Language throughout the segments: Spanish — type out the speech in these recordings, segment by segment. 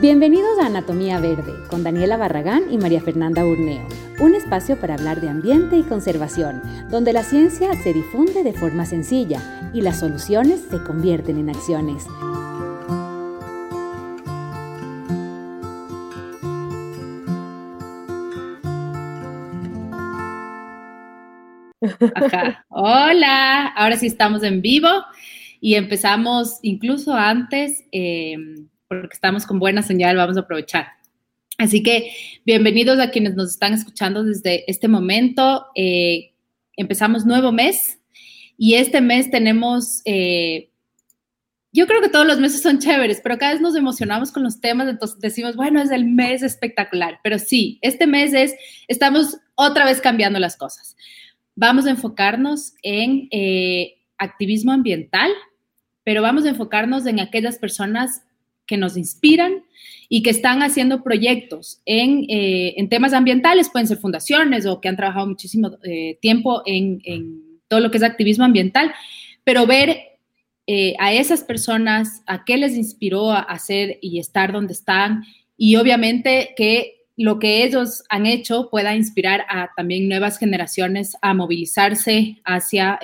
Bienvenidos a Anatomía Verde con Daniela Barragán y María Fernanda Urneo, un espacio para hablar de ambiente y conservación, donde la ciencia se difunde de forma sencilla y las soluciones se convierten en acciones. Hola, ahora sí estamos en vivo y empezamos incluso antes, eh, porque estamos con buena señal, vamos a aprovechar. Así que bienvenidos a quienes nos están escuchando desde este momento. Eh, empezamos nuevo mes y este mes tenemos, eh, yo creo que todos los meses son chéveres, pero cada vez nos emocionamos con los temas, entonces decimos, bueno, es el mes espectacular, pero sí, este mes es, estamos otra vez cambiando las cosas. Vamos a enfocarnos en activismo ambiental, pero vamos a enfocarnos en aquellas personas que nos inspiran y que están haciendo proyectos en, eh, temas ambientales, pueden ser fundaciones o que han trabajado muchísimo eh, tiempo en, todo lo que es activismo ambiental, pero ver eh, a esas personas, a qué les inspiró a hacer y estar donde están y obviamente que lo que ellos han hecho pueda inspirar a también nuevas generaciones a movilizarse hacia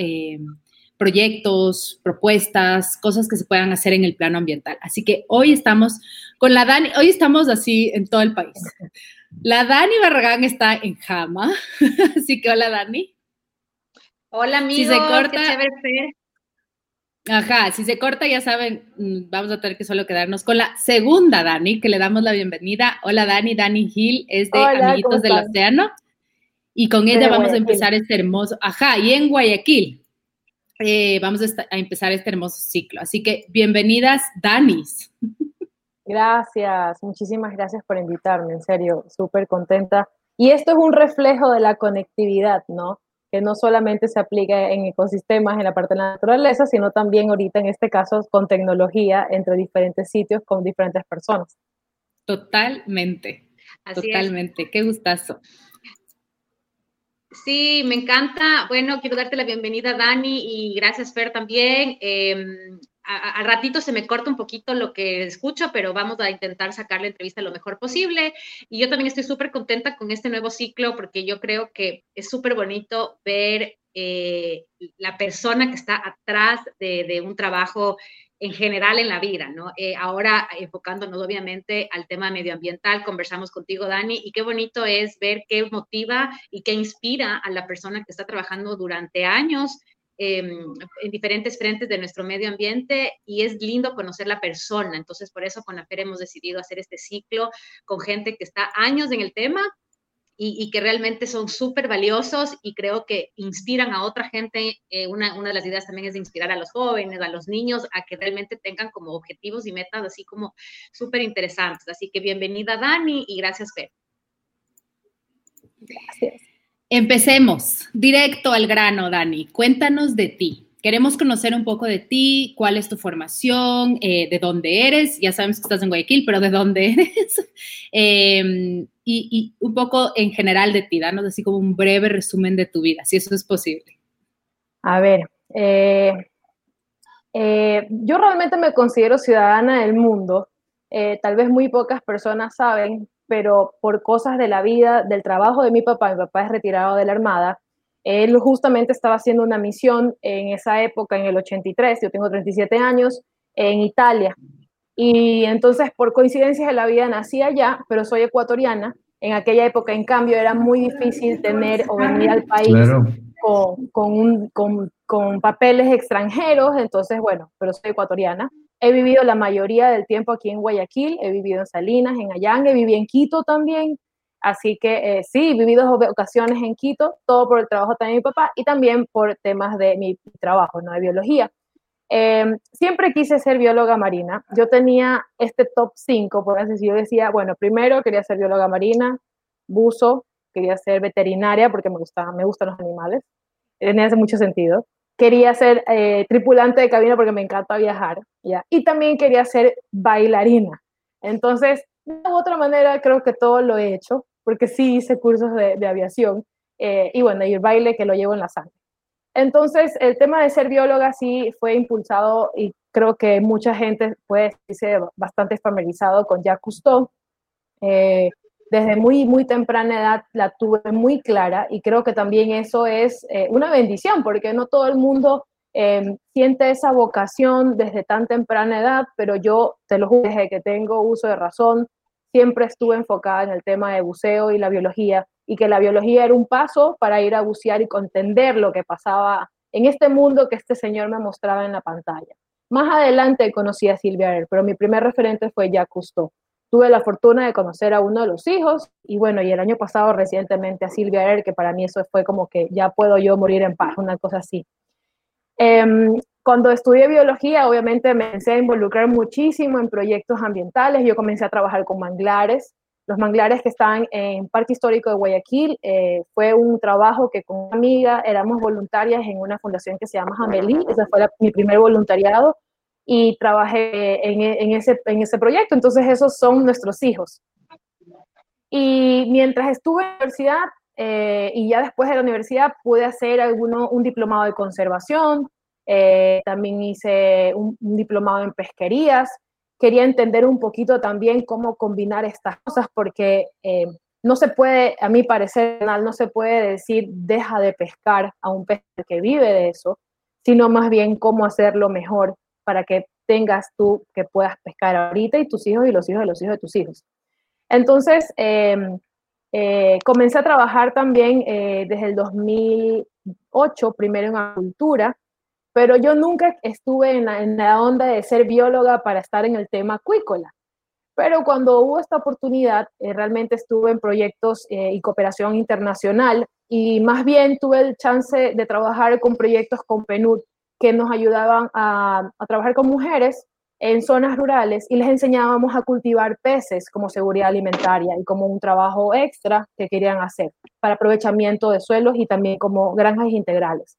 proyectos, propuestas, cosas que se puedan hacer en el plano ambiental. Así que hoy estamos con la Dani, hoy estamos así en todo el país. La Dani Barragán está en Jama, así que hola Dani. Hola amigo, si se corta, qué Ajá, si se corta ya saben, vamos a tener que solo quedarnos con la segunda Dani, que le damos la bienvenida. Hola Dani, Dani Gil es de Amiguitos del Océano. Y con ella vamos a empezar este hermoso, ajá, y en Guayaquil, eh, vamos a, empezar este hermoso ciclo. Así que bienvenidas, Danis. Gracias, muchísimas gracias por invitarme, en serio, súper contenta. Y esto es un reflejo de la conectividad, ¿no? Que no solamente se aplica en ecosistemas, en la parte de la naturaleza, sino también ahorita, en este caso, con tecnología entre diferentes sitios, con diferentes personas. Totalmente, totalmente. Qué gustazo. Sí, me encanta. Bueno, quiero darte la bienvenida, Dani, y gracias, Fer, también. Em, al ratito se me corta un poquito lo que escucho, pero vamos a intentar sacar la entrevista lo mejor posible. Y yo también estoy súper contenta con este nuevo ciclo porque yo creo que es súper bonito ver eh, la persona que está atrás de, de un trabajo en general en la vida, ¿no? Eh, ahora enfocándonos obviamente al tema medioambiental, conversamos contigo, Dani, y qué bonito es ver qué motiva y qué inspira a la persona que está trabajando durante años em, en diferentes frentes de nuestro medio ambiente y es lindo conocer la persona. Entonces, por eso con la FER hemos decidido hacer este ciclo con gente que está años en el tema y, que realmente son súper valiosos y creo que inspiran a otra gente. Eh, una, una, de las ideas también es de inspirar a los jóvenes, a los niños, a que realmente tengan como objetivos y metas así como súper interesantes. Así que bienvenida Dani y gracias Fer. Gracias. Empecemos directo al grano, Dani. Cuéntanos de ti. Queremos conocer un poco de ti, cuál es tu formación, eh, de dónde eres. Ya sabemos que estás en Guayaquil, pero de dónde eres. Em, y, un poco en general de ti, danos así como un breve resumen de tu vida, si eso es posible. A ver, eh, eh, yo realmente me considero ciudadana del mundo. tal vez muy pocas personas saben, pero por cosas de la vida, del trabajo de mi papá, mi papá es retirado de la Armada, él justamente estaba haciendo una misión en esa época, en el 83, yo tengo 37 años, en Italia. Y entonces, por coincidencias de la vida, nací allá, pero soy ecuatoriana. En aquella época, en cambio, era muy difícil tener o venir al país con, con, papeles extranjeros. Entonces, bueno, pero soy ecuatoriana. He vivido la mayoría del tiempo aquí en Guayaquil, he vivido en Salinas, en Allangue, viví en Quito también, Así que eh, sí, viví dos ocasiones en Quito, todo por el trabajo también de mi papá y también por temas de mi trabajo, ¿no? de biología. Em, siempre quise ser bióloga marina. Yo tenía este top 5, por así decirlo. Yo decía, bueno, primero quería ser bióloga marina, buzo, quería ser veterinaria porque me, gustaba, me gustan los animales. Tenía hace mucho sentido. Quería ser eh, tripulante de cabina porque me encanta viajar. ¿ya? Y también quería ser bailarina. Entonces, de otra manera, creo que todo lo he hecho porque sí hice cursos de, aviación eh, y bueno, y el baile que lo llevo en la sangre. Entonces, el tema de ser bióloga sí fue impulsado y creo que mucha gente puede ser bastante familiarizado con Jacques Cousteau. Eh, desde muy, muy temprana edad la tuve muy clara y creo que también eso es eh, una bendición porque no todo el mundo em, siente esa vocación desde tan temprana edad, pero yo te lo juro, desde que tengo uso de razón, siempre estuve enfocada en el tema de buceo y la biología y que la biología era un paso para ir a bucear y entender lo que pasaba en este mundo que este señor me mostraba en la pantalla. Más adelante conocí a Silvia Erer, pero mi primer referente fue Jacques Cousteau tuve la fortuna de conocer a uno de los hijos y bueno, y el año pasado recientemente a Silvia Er, que para mí eso fue como que ya puedo yo morir en paz, una cosa así. Em, cuando estudié biología, obviamente me empecé a involucrar muchísimo en proyectos ambientales. Yo comencé a trabajar con manglares. Los manglares que están en Parque Histórico de Guayaquil eh, fue un trabajo que con una amiga éramos voluntarias en una fundación que se llama Amelie. Ese fue mi primer voluntariado y trabajé en, ese, en ese proyecto. Entonces, esos son nuestros hijos. Y mientras estuve en la universidad eh, y ya después de la universidad pude hacer alguno, un diplomado de conservación, eh, también hice un, diplomado en pesquerías. Quería entender un poquito también cómo combinar estas cosas porque eh, no se puede, a mi parecer, no se puede decir deja de pescar a un pez que vive de eso, sino más bien cómo hacerlo mejor para que tengas tú que puedas pescar ahorita y tus hijos y los hijos de los hijos de tus hijos. Entonces, em, eh, comencé a trabajar también eh, desde el 2008, primero en agricultura, pero yo nunca estuve en la, onda de ser bióloga para estar en el tema acuícola. Pero cuando hubo esta oportunidad, eh, realmente estuve en proyectos y cooperación internacional y más bien tuve el chance de trabajar con proyectos con PNUD que nos ayudaban a, trabajar con mujeres en zonas rurales y les enseñábamos a cultivar peces como seguridad alimentaria y como un trabajo extra que querían hacer para aprovechamiento de suelos y también como granjas integrales.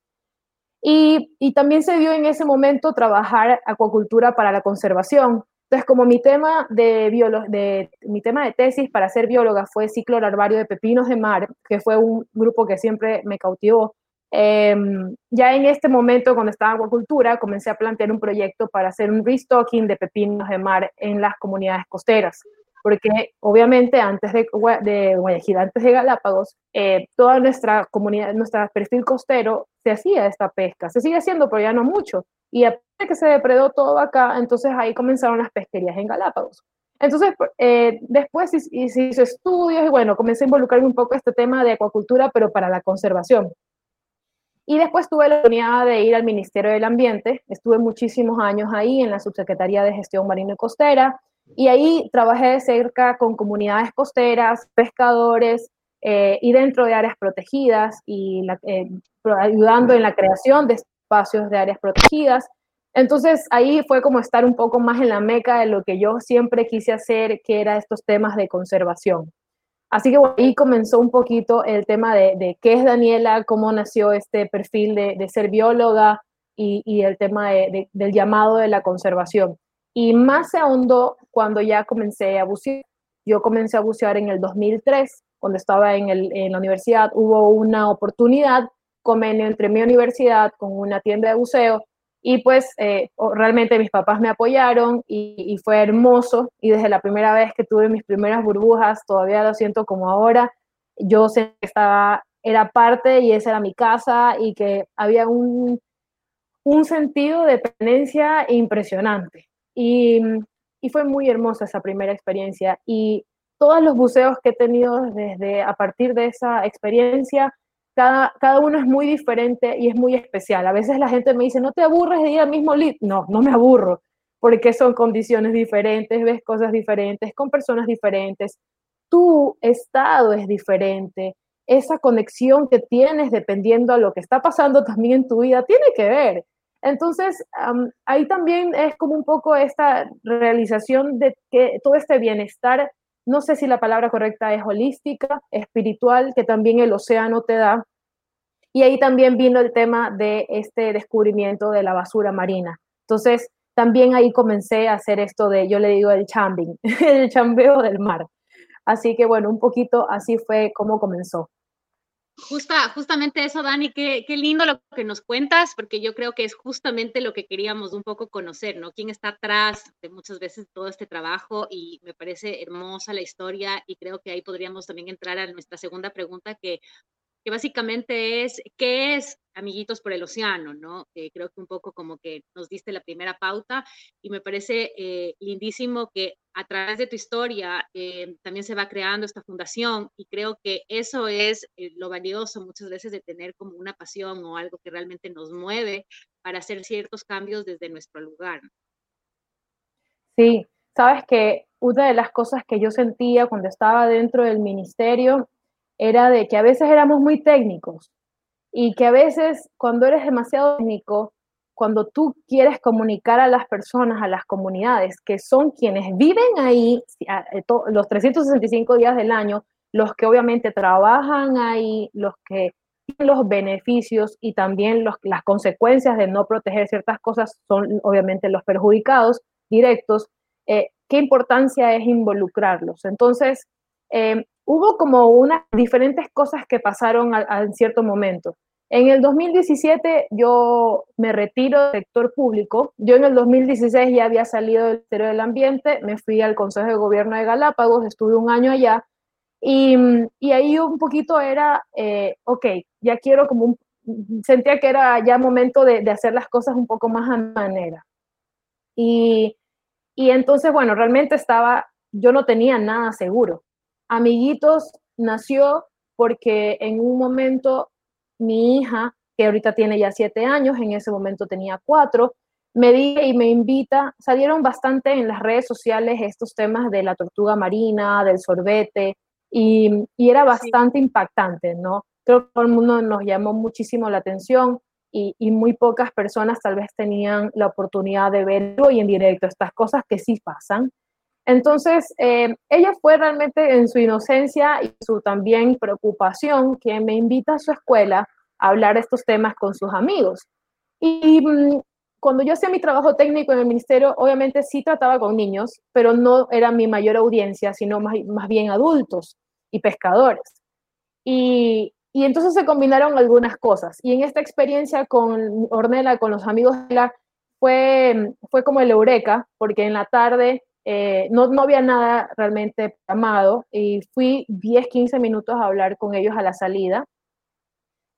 Y, y también se dio en ese momento trabajar acuacultura para la conservación. Entonces, como mi tema de, de, mi tema de tesis para ser bióloga fue ciclo larvario de pepinos de mar, que fue un grupo que siempre me cautivó, Em, ya en este momento, cuando estaba en acuacultura, comencé a plantear un proyecto para hacer un restocking de pepinos de mar en las comunidades costeras, porque obviamente antes de, de Guayaquil, antes de Galápagos, eh, toda nuestra comunidad, nuestro perfil costero se hacía esta pesca, se sigue haciendo, pero ya no mucho. Y aparte que se depredó todo acá, entonces ahí comenzaron las pesquerías en Galápagos. Entonces, eh, después hice estudios y bueno, comencé a involucrarme un poco en este tema de acuacultura, pero para la conservación. Y después tuve la oportunidad de ir al Ministerio del Ambiente. Estuve muchísimos años ahí en la Subsecretaría de Gestión Marino y Costera. Y ahí trabajé de cerca con comunidades costeras, pescadores eh, y dentro de áreas protegidas y eh, ayudando en la creación de espacios de áreas protegidas. Entonces ahí fue como estar un poco más en la meca de lo que yo siempre quise hacer, que era estos temas de conservación. Así que ahí comenzó un poquito el tema de, qué es Daniela, cómo nació este perfil de, ser bióloga y, el tema del llamado de la conservación. Y más se ahondó cuando ya comencé a bucear. Yo comencé a bucear en el 2003, cuando estaba en, en la universidad. Hubo una oportunidad, convenio entre mi universidad con una tienda de buceo y pues eh, realmente mis papás me apoyaron y, fue hermoso. Y desde la primera vez que tuve mis primeras burbujas, todavía lo siento como ahora, yo sé que estaba, era parte y esa era mi casa y que había un, un sentido de pertenencia impresionante. Y, y fue muy hermosa esa primera experiencia. Y todos los buceos que he tenido desde a partir de esa experiencia cada, uno es muy diferente y es muy especial. A veces la gente me dice, ¿no te aburres de ir al mismo lit? No, no me aburro, porque son condiciones diferentes, ves cosas diferentes, con personas diferentes. Tu estado es diferente. Esa conexión que tienes dependiendo a lo que está pasando también en tu vida tiene que ver. Entonces, ahí también es como un poco esta realización de que todo este bienestar no sé si la palabra correcta es holística, espiritual, que también el océano te da. Y ahí también vino el tema de este descubrimiento de la basura marina. Entonces, también ahí comencé a hacer esto de, yo le digo el chambing, el chambeo del mar. Así que bueno, un poquito así fue como comenzó. Justa, justamente eso, Dani, qué, qué, lindo lo que nos cuentas, porque yo creo que es justamente lo que queríamos un poco conocer, ¿no? ¿Quién está atrás de muchas veces todo este trabajo? Y me parece hermosa la historia y creo que ahí podríamos también entrar a nuestra segunda pregunta, que que básicamente es, ¿qué es Amiguitos por el Océano? ¿no? Eh, creo que un poco como que nos diste la primera pauta y me parece eh, lindísimo que a través de tu historia eh, también se va creando esta fundación y creo que eso es lo valioso muchas veces de tener como una pasión o algo que realmente nos mueve para hacer ciertos cambios desde nuestro lugar. Sí, sabes que una de las cosas que yo sentía cuando estaba dentro del ministerio era de que a veces éramos muy técnicos y que a veces cuando eres demasiado técnico, cuando tú quieres comunicar a las personas, a las comunidades, que son quienes viven ahí eh, los 365 días del año, los que obviamente trabajan ahí, los que los beneficios y también los, las consecuencias de no proteger ciertas cosas son obviamente los perjudicados directos, eh, ¿qué importancia es involucrarlos? Entonces, eh, hubo como unas diferentes cosas que pasaron en cierto momento. En el 2017 yo me retiro del sector público. Yo en el 2016 ya había salido del Ministerio del Ambiente, me fui al Consejo de Gobierno de Galápagos, estuve un año allá y, y ahí un poquito era, eh, ok, ya quiero como un, sentía que era ya momento de, de hacer las cosas un poco más a manera. Y, y entonces, bueno, realmente estaba, yo no tenía nada seguro. Amiguitos nació porque en un momento mi hija, que ahorita tiene ya siete años, en ese momento tenía cuatro, me dice y me invita, salieron bastante en las redes sociales estos temas de la tortuga marina, del sorbete, y, era bastante impactante, ¿no? Creo que todo el mundo nos llamó muchísimo la atención y, y, muy pocas personas tal vez tenían la oportunidad de verlo y en directo, estas cosas que sí pasan. Entonces, eh, ella fue realmente en su inocencia y su también preocupación que me invita a su escuela a hablar estos temas con sus amigos. Y mm, cuando yo hacía mi trabajo técnico en el ministerio, obviamente sí trataba con niños, pero no era mi mayor audiencia, sino más, más bien adultos y pescadores. Y, y entonces se combinaron algunas cosas. Y en esta experiencia con Ornella, con los amigos de la, fue, fue como el eureka, porque en la tarde eh, no, no había nada realmente programado y fui 10, 15 minutos a hablar con ellos a la salida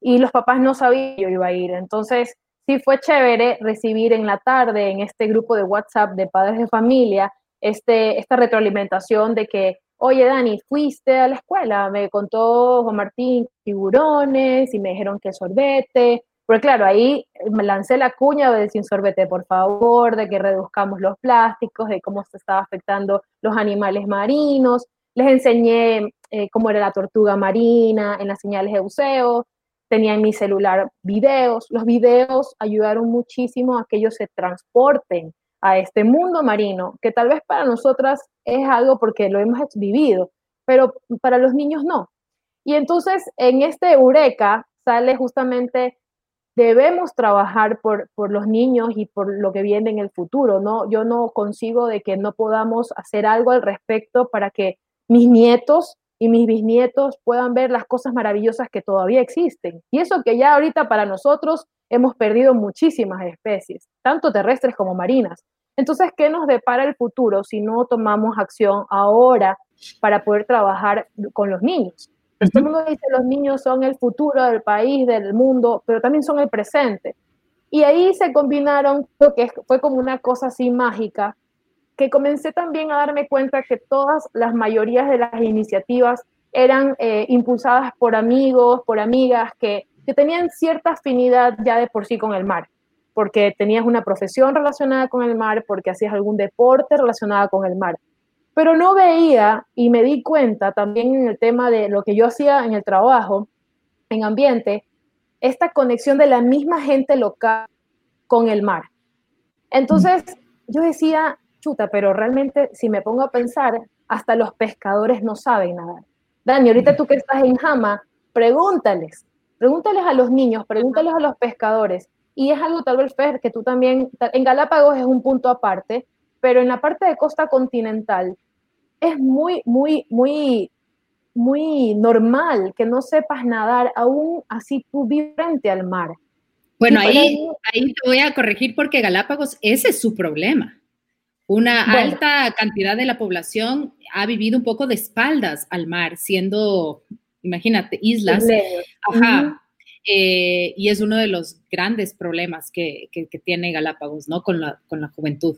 y los papás no sabían que yo iba a ir. Entonces, sí fue chévere recibir en la tarde en este grupo de WhatsApp de padres de familia este, esta retroalimentación de que, oye Dani, fuiste a la escuela, me contó Juan Martín tiburones y me dijeron que sorbete, porque claro, ahí me lancé la cuña de sin sorbete, por favor, de que reduzcamos los plásticos, de cómo se estaba afectando los animales marinos. Les enseñé eh, cómo era la tortuga marina en las señales de buceo. Tenía en mi celular videos. Los videos ayudaron muchísimo a que ellos se transporten a este mundo marino, que tal vez para nosotras es algo porque lo hemos vivido, pero para los niños no. Y entonces en este Eureka sale justamente debemos trabajar por, por, los niños y por lo que viene en el futuro, ¿no? Yo no consigo de que no podamos hacer algo al respecto para que mis nietos y mis bisnietos puedan ver las cosas maravillosas que todavía existen. Y eso que ya ahorita para nosotros hemos perdido muchísimas especies, tanto terrestres como marinas. Entonces, ¿qué nos depara el futuro si no tomamos acción ahora para poder trabajar con los niños? Todo el mundo dice los niños son el futuro del país, del mundo, pero también son el presente. Y ahí se combinaron, lo que fue como una cosa así mágica, que comencé también a darme cuenta que todas las mayorías de las iniciativas eran eh, impulsadas por amigos, por amigas que, que tenían cierta afinidad ya de por sí con el mar, porque tenías una profesión relacionada con el mar, porque hacías algún deporte relacionado con el mar pero no veía y me di cuenta también en el tema de lo que yo hacía en el trabajo, en ambiente, esta conexión de la misma gente local con el mar. Entonces yo decía, chuta, pero realmente si me pongo a pensar, hasta los pescadores no saben nadar. Dani, ahorita tú que estás en Jama, pregúntales, pregúntales a los niños, pregúntales a los pescadores. Y es algo tal vez, que tú también, en Galápagos es un punto aparte, pero en la parte de costa continental, es muy, muy, muy, muy normal que no sepas nadar, aún así tú frente al mar. Bueno, ahí, ahí te voy a corregir porque Galápagos, ese es su problema. Una alta cantidad de la población ha vivido un poco de espaldas al mar, siendo, imagínate, islas. Ajá. Eh, y es uno de los grandes problemas que, que, tiene Galápagos, ¿no? Con la, con la juventud.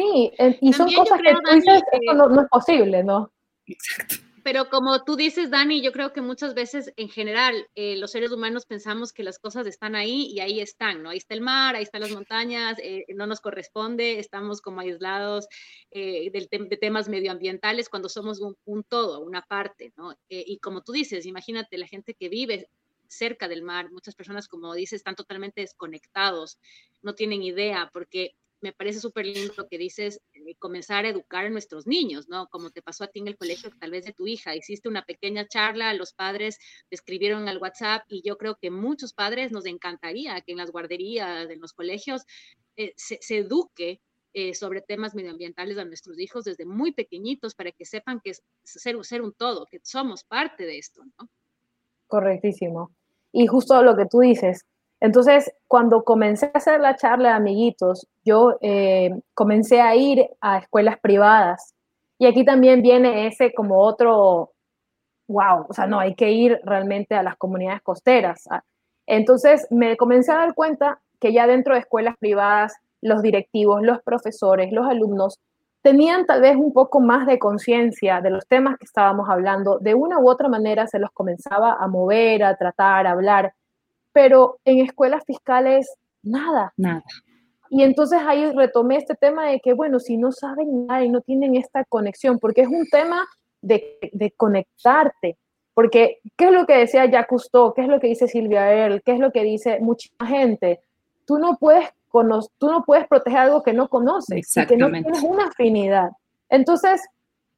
Sí, y son cosas que tú dices, eso no, no es posible, ¿no? Exacto. Pero como tú dices, Dani, yo creo que muchas veces en general eh, los seres humanos pensamos que las cosas están ahí y ahí están, ¿no? Ahí está el mar, ahí están las montañas, eh, no nos corresponde, estamos como aislados eh, de temas medioambientales cuando somos un, todo, una parte, ¿no? y como tú dices, imagínate la gente que vive cerca del mar, muchas personas, como dices, están totalmente desconectados, no tienen idea, porque me parece súper lindo lo que dices, eh, comenzar a educar a nuestros niños, ¿no? Como te pasó a ti en el colegio, tal vez de tu hija, hiciste una pequeña charla, los padres escribieron al WhatsApp y yo creo que muchos padres nos encantaría que en las guarderías, en los colegios, eh, se, eduque eh, sobre temas medioambientales a nuestros hijos desde muy pequeñitos para que sepan que es ser, ser un todo, que somos parte de esto, ¿no? Correctísimo. Y justo lo que tú dices, entonces, cuando comencé a hacer la charla de amiguitos, yo eh, comencé a ir a escuelas privadas. Y aquí también viene ese como otro, wow, o sea, no, hay que ir realmente a las comunidades costeras. Ah, entonces, me comencé a dar cuenta que ya dentro de escuelas privadas, los directivos, los profesores, los alumnos, tenían tal vez un poco más de conciencia de los temas que estábamos hablando. De una u otra manera se los comenzaba a mover, a tratar, a hablar pero en escuelas fiscales, nada. Nada. Y entonces ahí retomé este tema de que, bueno, si no saben nada y no tienen esta conexión, porque es un tema de, de conectarte, porque ¿qué es lo que decía Jacques Cousteau? ¿Qué es lo que dice Silvia Earle? ¿Qué es lo que dice mucha gente? Tú no puedes, tú no puedes proteger algo que no conoces, que no tienes una afinidad. Entonces,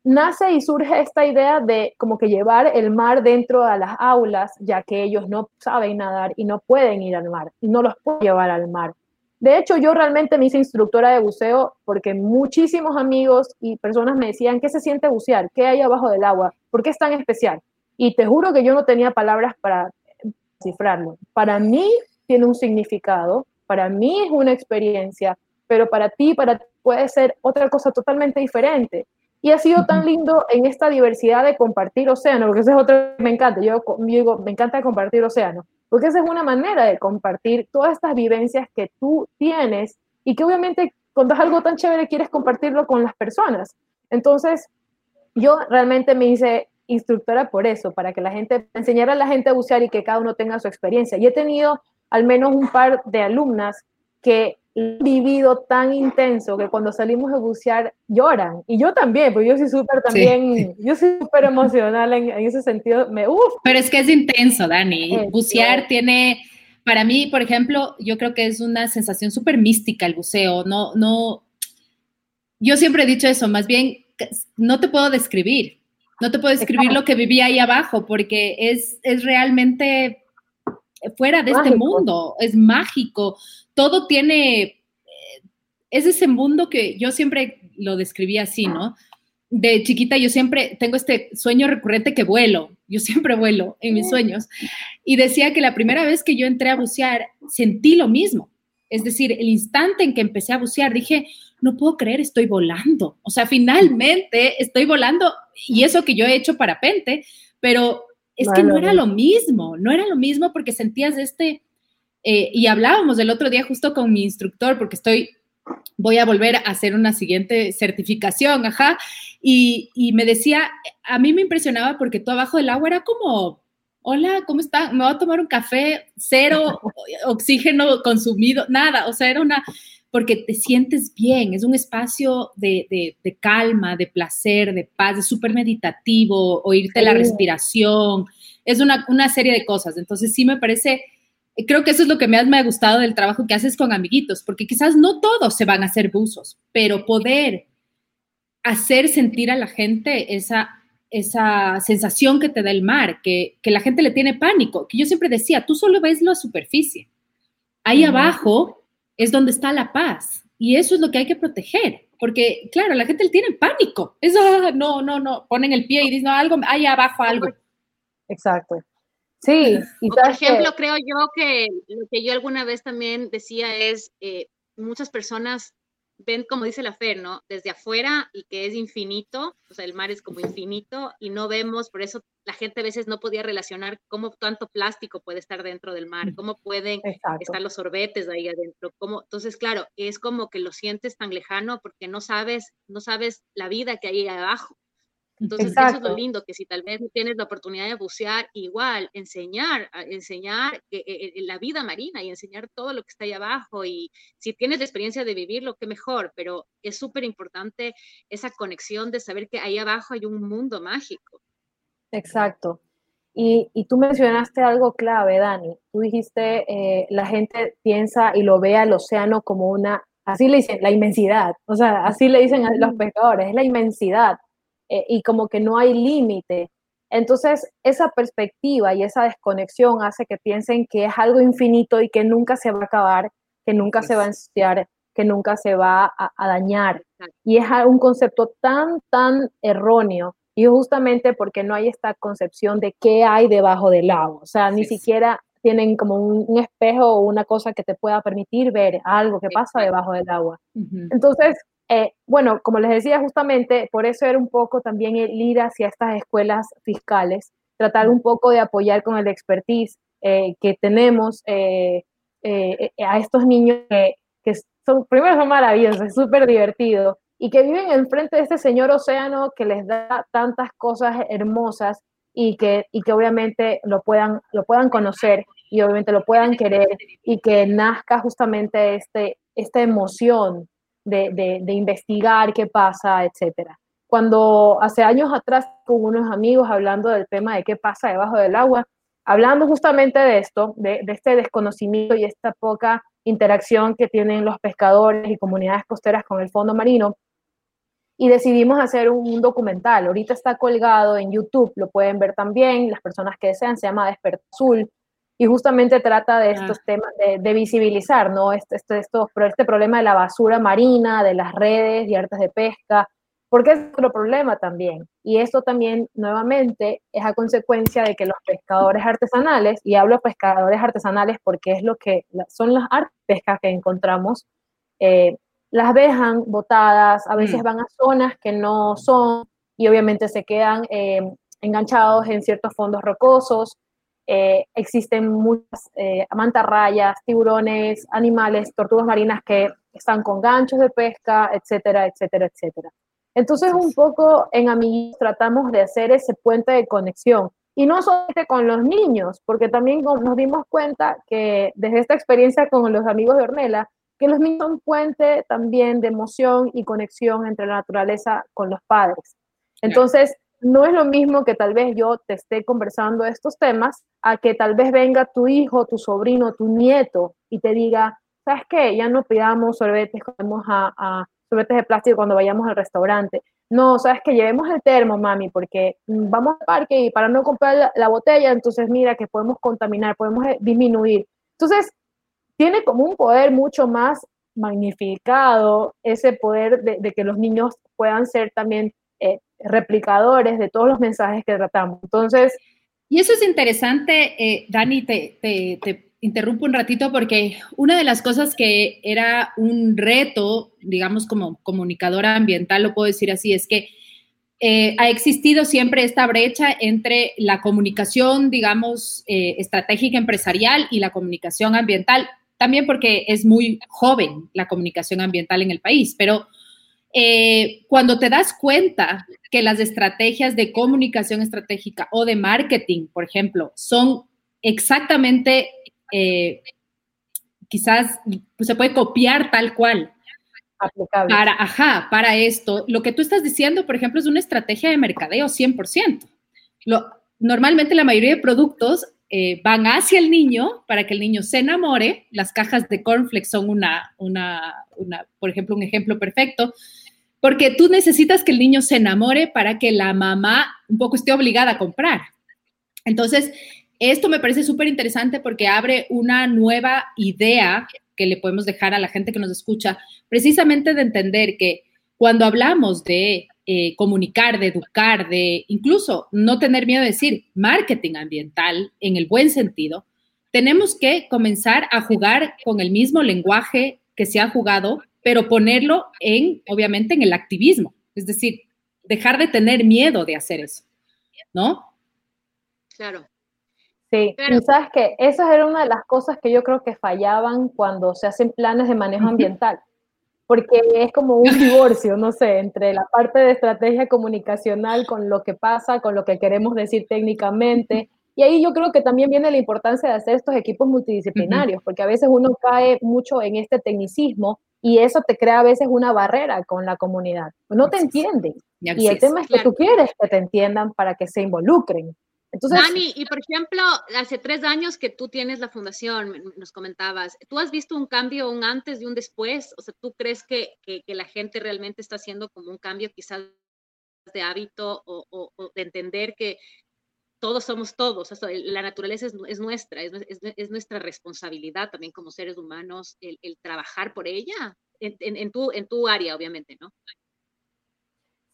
nace y surge esta idea de como que llevar el mar dentro de las aulas, ya que ellos no saben nadar y no pueden ir al mar y no los puedo llevar al mar. De hecho, yo realmente me hice instructora de buceo porque muchísimos amigos y personas me decían, ¿qué se siente bucear? ¿Qué hay abajo del agua? ¿Por qué es tan especial? Y te juro que yo no tenía palabras para cifrarlo. Para mí tiene un significado, para mí es una experiencia, pero para ti, para ti puede ser otra cosa totalmente diferente. Y ha sido tan lindo en esta diversidad de compartir océano, porque eso es otro que me encanta. Yo, digo, me encanta compartir océano, porque esa es una manera de compartir todas estas vivencias que tú tienes y que obviamente cuando es algo tan chévere quieres compartirlo con las personas. Entonces, yo realmente me hice instructora por eso, para que la gente, enseñara a la gente a bucear y que cada uno tenga su experiencia. Y he tenido al menos un par de alumnas que vivido tan intenso que cuando salimos a bucear lloran. Y yo también, porque yo soy súper también, yo soy súper emocional en, ese sentido. Me, Pero es que es intenso, Dani. bucear tiene, para mí, por ejemplo, yo creo que es una sensación súper mística el buceo. No, no, yo siempre he dicho eso, más bien, no te puedo describir. No te puedo describir lo que viví ahí abajo, porque es, es realmente fuera de este mundo, es mágico todo tiene, es ese mundo que yo siempre lo describí así, ¿no? De chiquita yo siempre tengo este sueño recurrente que vuelo, yo siempre vuelo en mis sueños, y decía que la primera vez que yo entré a bucear sentí lo mismo, es decir, el instante en que empecé a bucear dije, no puedo creer, estoy volando, o sea, finalmente estoy volando, y eso que yo he hecho parapente, pero es que no era lo mismo, no era lo mismo porque sentías este eh, y hablábamos el otro día justo con mi instructor, porque estoy, voy a volver a hacer una siguiente certificación, ajá, y, y me decía, a mí me impresionaba porque todo abajo del agua era como, hola, ¿cómo está? Me voy a tomar un café, cero oxígeno consumido, nada, o sea, era una, porque te sientes bien, es un espacio de, de, de calma, de placer, de paz, es súper meditativo, oírte la respiración, es una, una, serie de cosas. Entonces sí me parece creo que eso es lo que más me ha gustado del trabajo que haces con amiguitos, porque quizás no todos se van a hacer buzos, pero poder hacer sentir a la gente esa, esa sensación que te da el mar, que, la gente le tiene pánico, que yo siempre decía, tú solo ves la superficie. Ahí abajo es donde está la paz y eso es lo que hay que proteger. porque claro, la gente tiene pánico. Eso, no, no, no, ponen el pie y dicen, no, algo, ahí abajo algo. Exacto. Sí. Y por ejemplo, creo yo que lo que yo alguna vez también decía es, eh, muchas personas ven, como dice la Fer, ¿no? Desde afuera y que es infinito, o sea, el mar es como infinito y no vemos, por eso la gente a veces no podía relacionar cómo tanto plástico puede estar dentro del mar, cómo pueden estar los sorbetes ahí adentro, cómo, entonces, claro, es como que lo sientes tan lejano porque no sabes, no sabes la vida que hay ahí abajo. Entonces, eso es lo lindo, que si tal vez tienes la oportunidad de bucear, igual enseñar, enseñar eh, eh, eh, la vida marina y enseñar todo lo que está ahí abajo. Y si tienes la experiencia de vivirlo, qué mejor, pero es súper importante esa conexión de saber que ahí abajo hay un mundo mágico. Exacto. Y, y tú mencionaste algo clave, Dani. Tú dijiste, la gente piensa y lo ve al océano como una, así le dicen, la inmensidad. O sea, así le dicen a los pescadores, es la inmensidad eh, y como que no hay límite. Entonces, esa perspectiva y esa desconexión hace que piensen que es algo infinito y que nunca se va a acabar, que nunca se va a ensuciar, que nunca se va a, dañar. Y es un concepto tan, tan erróneo. Y justamente porque no hay esta concepción de qué hay debajo del agua. O sea, ni siquiera tienen como un, espejo o una cosa que te pueda permitir ver algo que pasa debajo del agua. Entonces, eh, bueno, como les decía justamente, por eso era un poco también el ir hacia estas escuelas fiscales, tratar un poco de apoyar con el expertise eh, que tenemos eh, a estos niños que, son, primero son maravillosos, es súper divertido, y que viven enfrente de este señor océano que les da tantas cosas hermosas y que, y que obviamente lo puedan, lo puedan conocer y obviamente lo puedan querer y que nazca justamente este, esta emoción de, investigar qué pasa, etcétera. Cuando hace años atrás con unos amigos hablando del tema de qué pasa debajo del agua, hablando justamente de esto, de, este desconocimiento y esta poca interacción que tienen los pescadores y comunidades costeras con el fondo marino, y decidimos hacer un, documental. Ahorita está colgado en YouTube, lo pueden ver también, las personas que desean, se llama Despertar Azul, y justamente trata de estos temas, de, visibilizar, ¿no? Este, este, esto, este problema de la basura marina, de las redes y artes de pesca, porque es otro problema también. Y esto también, nuevamente, es a consecuencia de que los pescadores artesanales, y hablo de pescadores artesanales porque es lo que son las artes de pesca que encontramos, eh, las dejan botadas, a veces mm. van a zonas que no son, y obviamente se quedan eh, enganchados en ciertos fondos rocosos, eh, existen muchas eh, mantarrayas, tiburones, animales, tortugas marinas que están con ganchos de pesca, etcétera, etcétera, etcétera. Entonces, un poco en Amiguitos tratamos de hacer ese puente de conexión. Y no solamente con los niños, porque también nos dimos cuenta que desde esta experiencia con los amigos de Ornella, que los niños son puente también de emoción y conexión entre la naturaleza con los padres. Entonces, no es lo mismo que tal vez yo te esté conversando estos temas a que tal vez venga tu hijo, tu sobrino, tu nieto y te diga, ¿sabes qué? Ya no pidamos sorbetes, vamos a, sorbetes de plástico cuando vayamos al restaurante. No, sabes que llevemos el termo, mami, porque vamos al parque y para no comprar la, botella, entonces mira que podemos contaminar, podemos eh, disminuir. Entonces, tiene como un poder mucho más magnificado ese poder de, que los niños puedan ser también eh, replicadores de todos los mensajes que tratamos. Entonces... Y eso es interesante, eh, Dani, te, te, interrumpo un ratito porque una de las cosas que era un reto, digamos, como comunicadora ambiental, lo puedo decir así, es que eh, ha existido siempre esta brecha entre la comunicación, digamos, eh, estratégica empresarial y la comunicación ambiental, también porque es muy joven la comunicación ambiental en el país, pero eh, cuando te das cuenta que las estrategias de comunicación estratégica o de marketing, por ejemplo, son exactamente, eh, quizás pues, se puede copiar tal cual. Para, ajá, para esto, lo que tú estás diciendo, por ejemplo, es una estrategia de mercadeo 100%. Lo, normalmente la mayoría de productos eh, van hacia el niño para que el niño se enamore. Las cajas de cornflakes son una, una, una, por ejemplo, un ejemplo perfecto porque tú necesitas que el niño se enamore para que la mamá un poco esté obligada a comprar. Entonces, esto me parece súper interesante porque abre una nueva idea que le podemos dejar a la gente que nos escucha, precisamente de entender que cuando hablamos de eh, comunicar, de educar, de incluso no tener miedo de decir marketing ambiental en el buen sentido, tenemos que comenzar a jugar con el mismo lenguaje que se ha jugado, pero ponerlo en, obviamente, en el activismo. Es decir, dejar de tener miedo de hacer eso, ¿no? Claro. Sí, y sabes que esa era una de las cosas que yo creo que fallaban cuando se hacen planes de manejo ambiental, porque es como un divorcio, no sé, entre la parte de estrategia comunicacional con lo que pasa, con lo que queremos decir técnicamente. Y ahí yo creo que también viene la importancia de hacer estos equipos multidisciplinarios, porque a veces uno cae mucho en este tecnicismo y eso te crea a veces una barrera con la comunidad. No te entienden. Y el tema es que tú quieres que te entiendan para que se involucren. Entonces, Dani, y por ejemplo, hace tres años que tú tienes la fundación, nos comentabas, ¿tú has visto un cambio, un antes y un después? O sea, ¿tú crees que, que, la gente realmente está haciendo como un cambio quizás de hábito o, o, de entender que todos somos todos, o sea, la naturaleza es, es nuestra, es, es, nuestra responsabilidad también como seres humanos el, el trabajar por ella, en, en, en, tu, en tu área, obviamente, ¿no?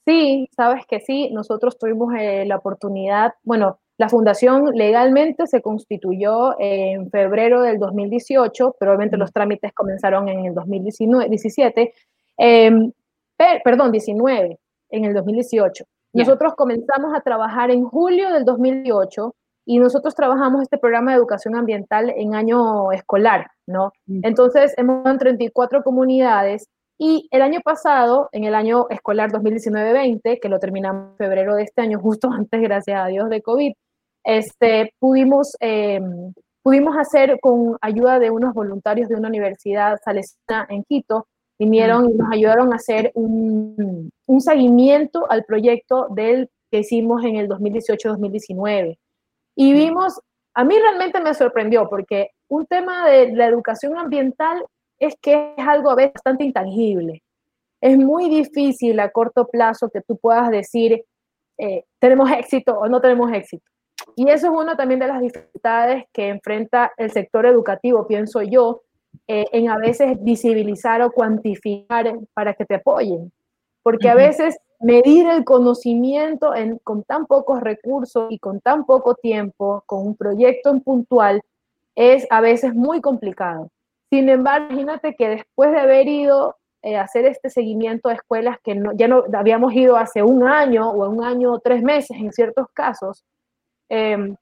Sí, sabes que sí, nosotros tuvimos eh, la oportunidad, bueno, la fundación legalmente se constituyó en febrero del 2018, pero obviamente los trámites comenzaron en el 2017, em, perdón, 19, en el 2018. Nosotros comenzamos a trabajar en julio del 2018 y nosotros trabajamos este programa de educación ambiental en año escolar, ¿no? Entonces, hemos en 34 comunidades y el año pasado, en el año escolar 2019-20, que lo terminamos en febrero de este año, justo antes, gracias a Dios, de COVID, este, pudimos, em, pudimos hacer con ayuda de unos voluntarios de una universidad salesiana en Quito, vinieron y nos ayudaron a hacer un, un seguimiento al proyecto del que hicimos en el 2018-2019. Y vimos, a mí realmente me sorprendió porque un tema de la educación ambiental es que es algo a veces bastante intangible. Es muy difícil a corto plazo que tú puedas decir, eh, tenemos éxito o no tenemos éxito. Y eso es una también de las dificultades que enfrenta el sector educativo, pienso yo, eh, en a veces visibilizar o cuantificar para que te apoyen. Porque a veces medir el conocimiento en, con tan pocos recursos y con tan poco tiempo, con un proyecto en puntual, es a veces muy complicado. Sin embargo, imagínate que después de haber ido eh, a hacer este seguimiento a escuelas que no, ya no habíamos ido hace un año o un año o tres meses en ciertos casos, Em,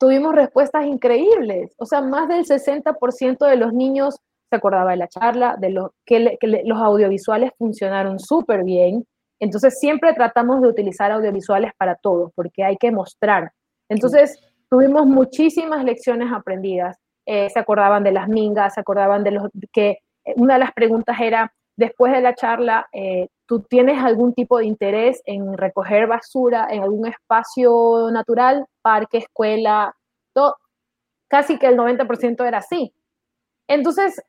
tuvimos respuestas increíbles. O sea, más del 60% de los niños se acordaba de la charla, de lo, que, los audiovisuales funcionaron súper bien. Entonces, siempre tratamos de utilizar audiovisuales para todos, porque hay que mostrar. Entonces, tuvimos muchísimas lecciones aprendidas. Eh, se acordaban de las mingas, se acordaban de los que eh, una de las preguntas era, después de la charla, eh, ¿tú tienes algún tipo de interés en recoger basura en algún espacio natural, parque, escuela? Todo, casi que el 90% era así. Entonces,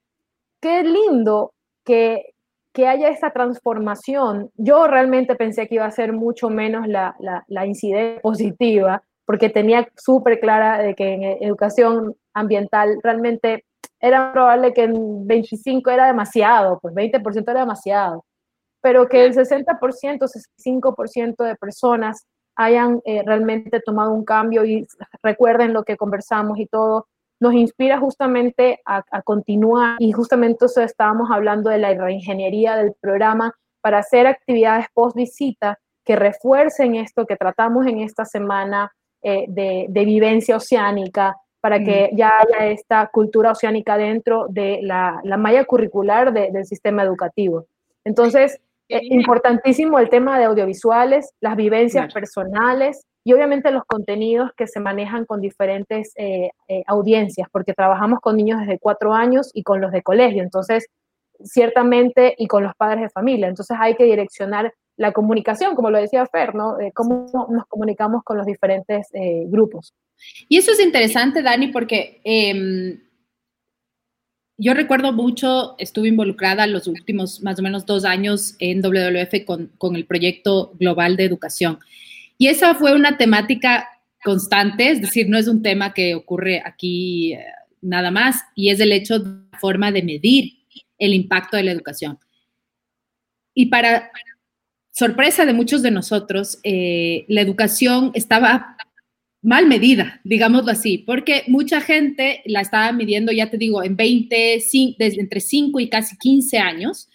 qué lindo que, que haya esta transformación. Yo realmente pensé que iba a ser mucho menos la, la, la incidencia positiva, porque tenía súper clara de que en educación ambiental realmente era probable que en 25 era demasiado, pues 20% era demasiado, pero que el 60%, 65% de personas hayan eh, realmente tomado un cambio y recuerden lo que conversamos y todo, nos inspira justamente a, continuar y justamente eso estábamos hablando de la reingeniería del programa para hacer actividades post visita que refuercen esto que tratamos en esta semana eh, de, de, vivencia oceánica, para que ya haya esta cultura oceánica dentro de la, la malla curricular del sistema educativo. Entonces, es importantísimo el tema de audiovisuales, las vivencias personales y obviamente los contenidos que se manejan con diferentes eh, eh, audiencias, porque trabajamos con niños desde cuatro años y con los de colegio, entonces, ciertamente, y con los padres de familia. Entonces, hay que direccionar la comunicación, como lo decía Fer, ¿no? cómo nos comunicamos con los diferentes eh, grupos. Y eso es interesante, Dani, porque em, yo recuerdo mucho, estuve involucrada los últimos más o menos dos años en WWF con, el proyecto global de educación. Y esa fue una temática constante, es decir, no es un tema que ocurre aquí eh, nada más, y es el hecho de la forma de medir el impacto de la educación. Y para sorpresa de muchos de nosotros, eh, la educación estaba mal medida, digámoslo así, porque mucha gente la estaba midiendo, ya te digo, en 20, desde entre 5 y casi 15 años,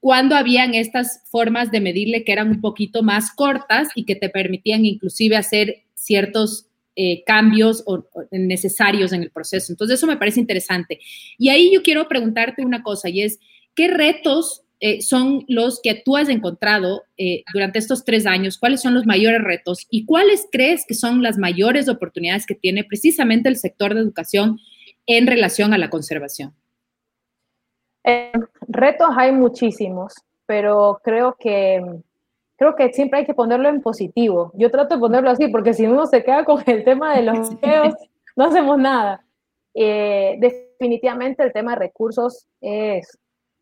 cuando habían estas formas de medirle que eran un poquito más cortas y que te permitían inclusive hacer ciertos eh, cambios necesarios en el proceso. Entonces, eso me parece interesante. Y ahí yo quiero preguntarte una cosa, y es, ¿qué retos eh, son los que tú has encontrado eh, durante estos tres años? ¿Cuáles son los mayores retos y cuáles crees que son las mayores oportunidades que tiene precisamente el sector de educación en relación a la conservación? Eh, retos hay muchísimos, pero creo que creo que siempre hay que ponerlo en positivo. Yo trato de ponerlo así porque si uno se queda con el tema de los no hacemos nada. definitivamente el tema de recursos es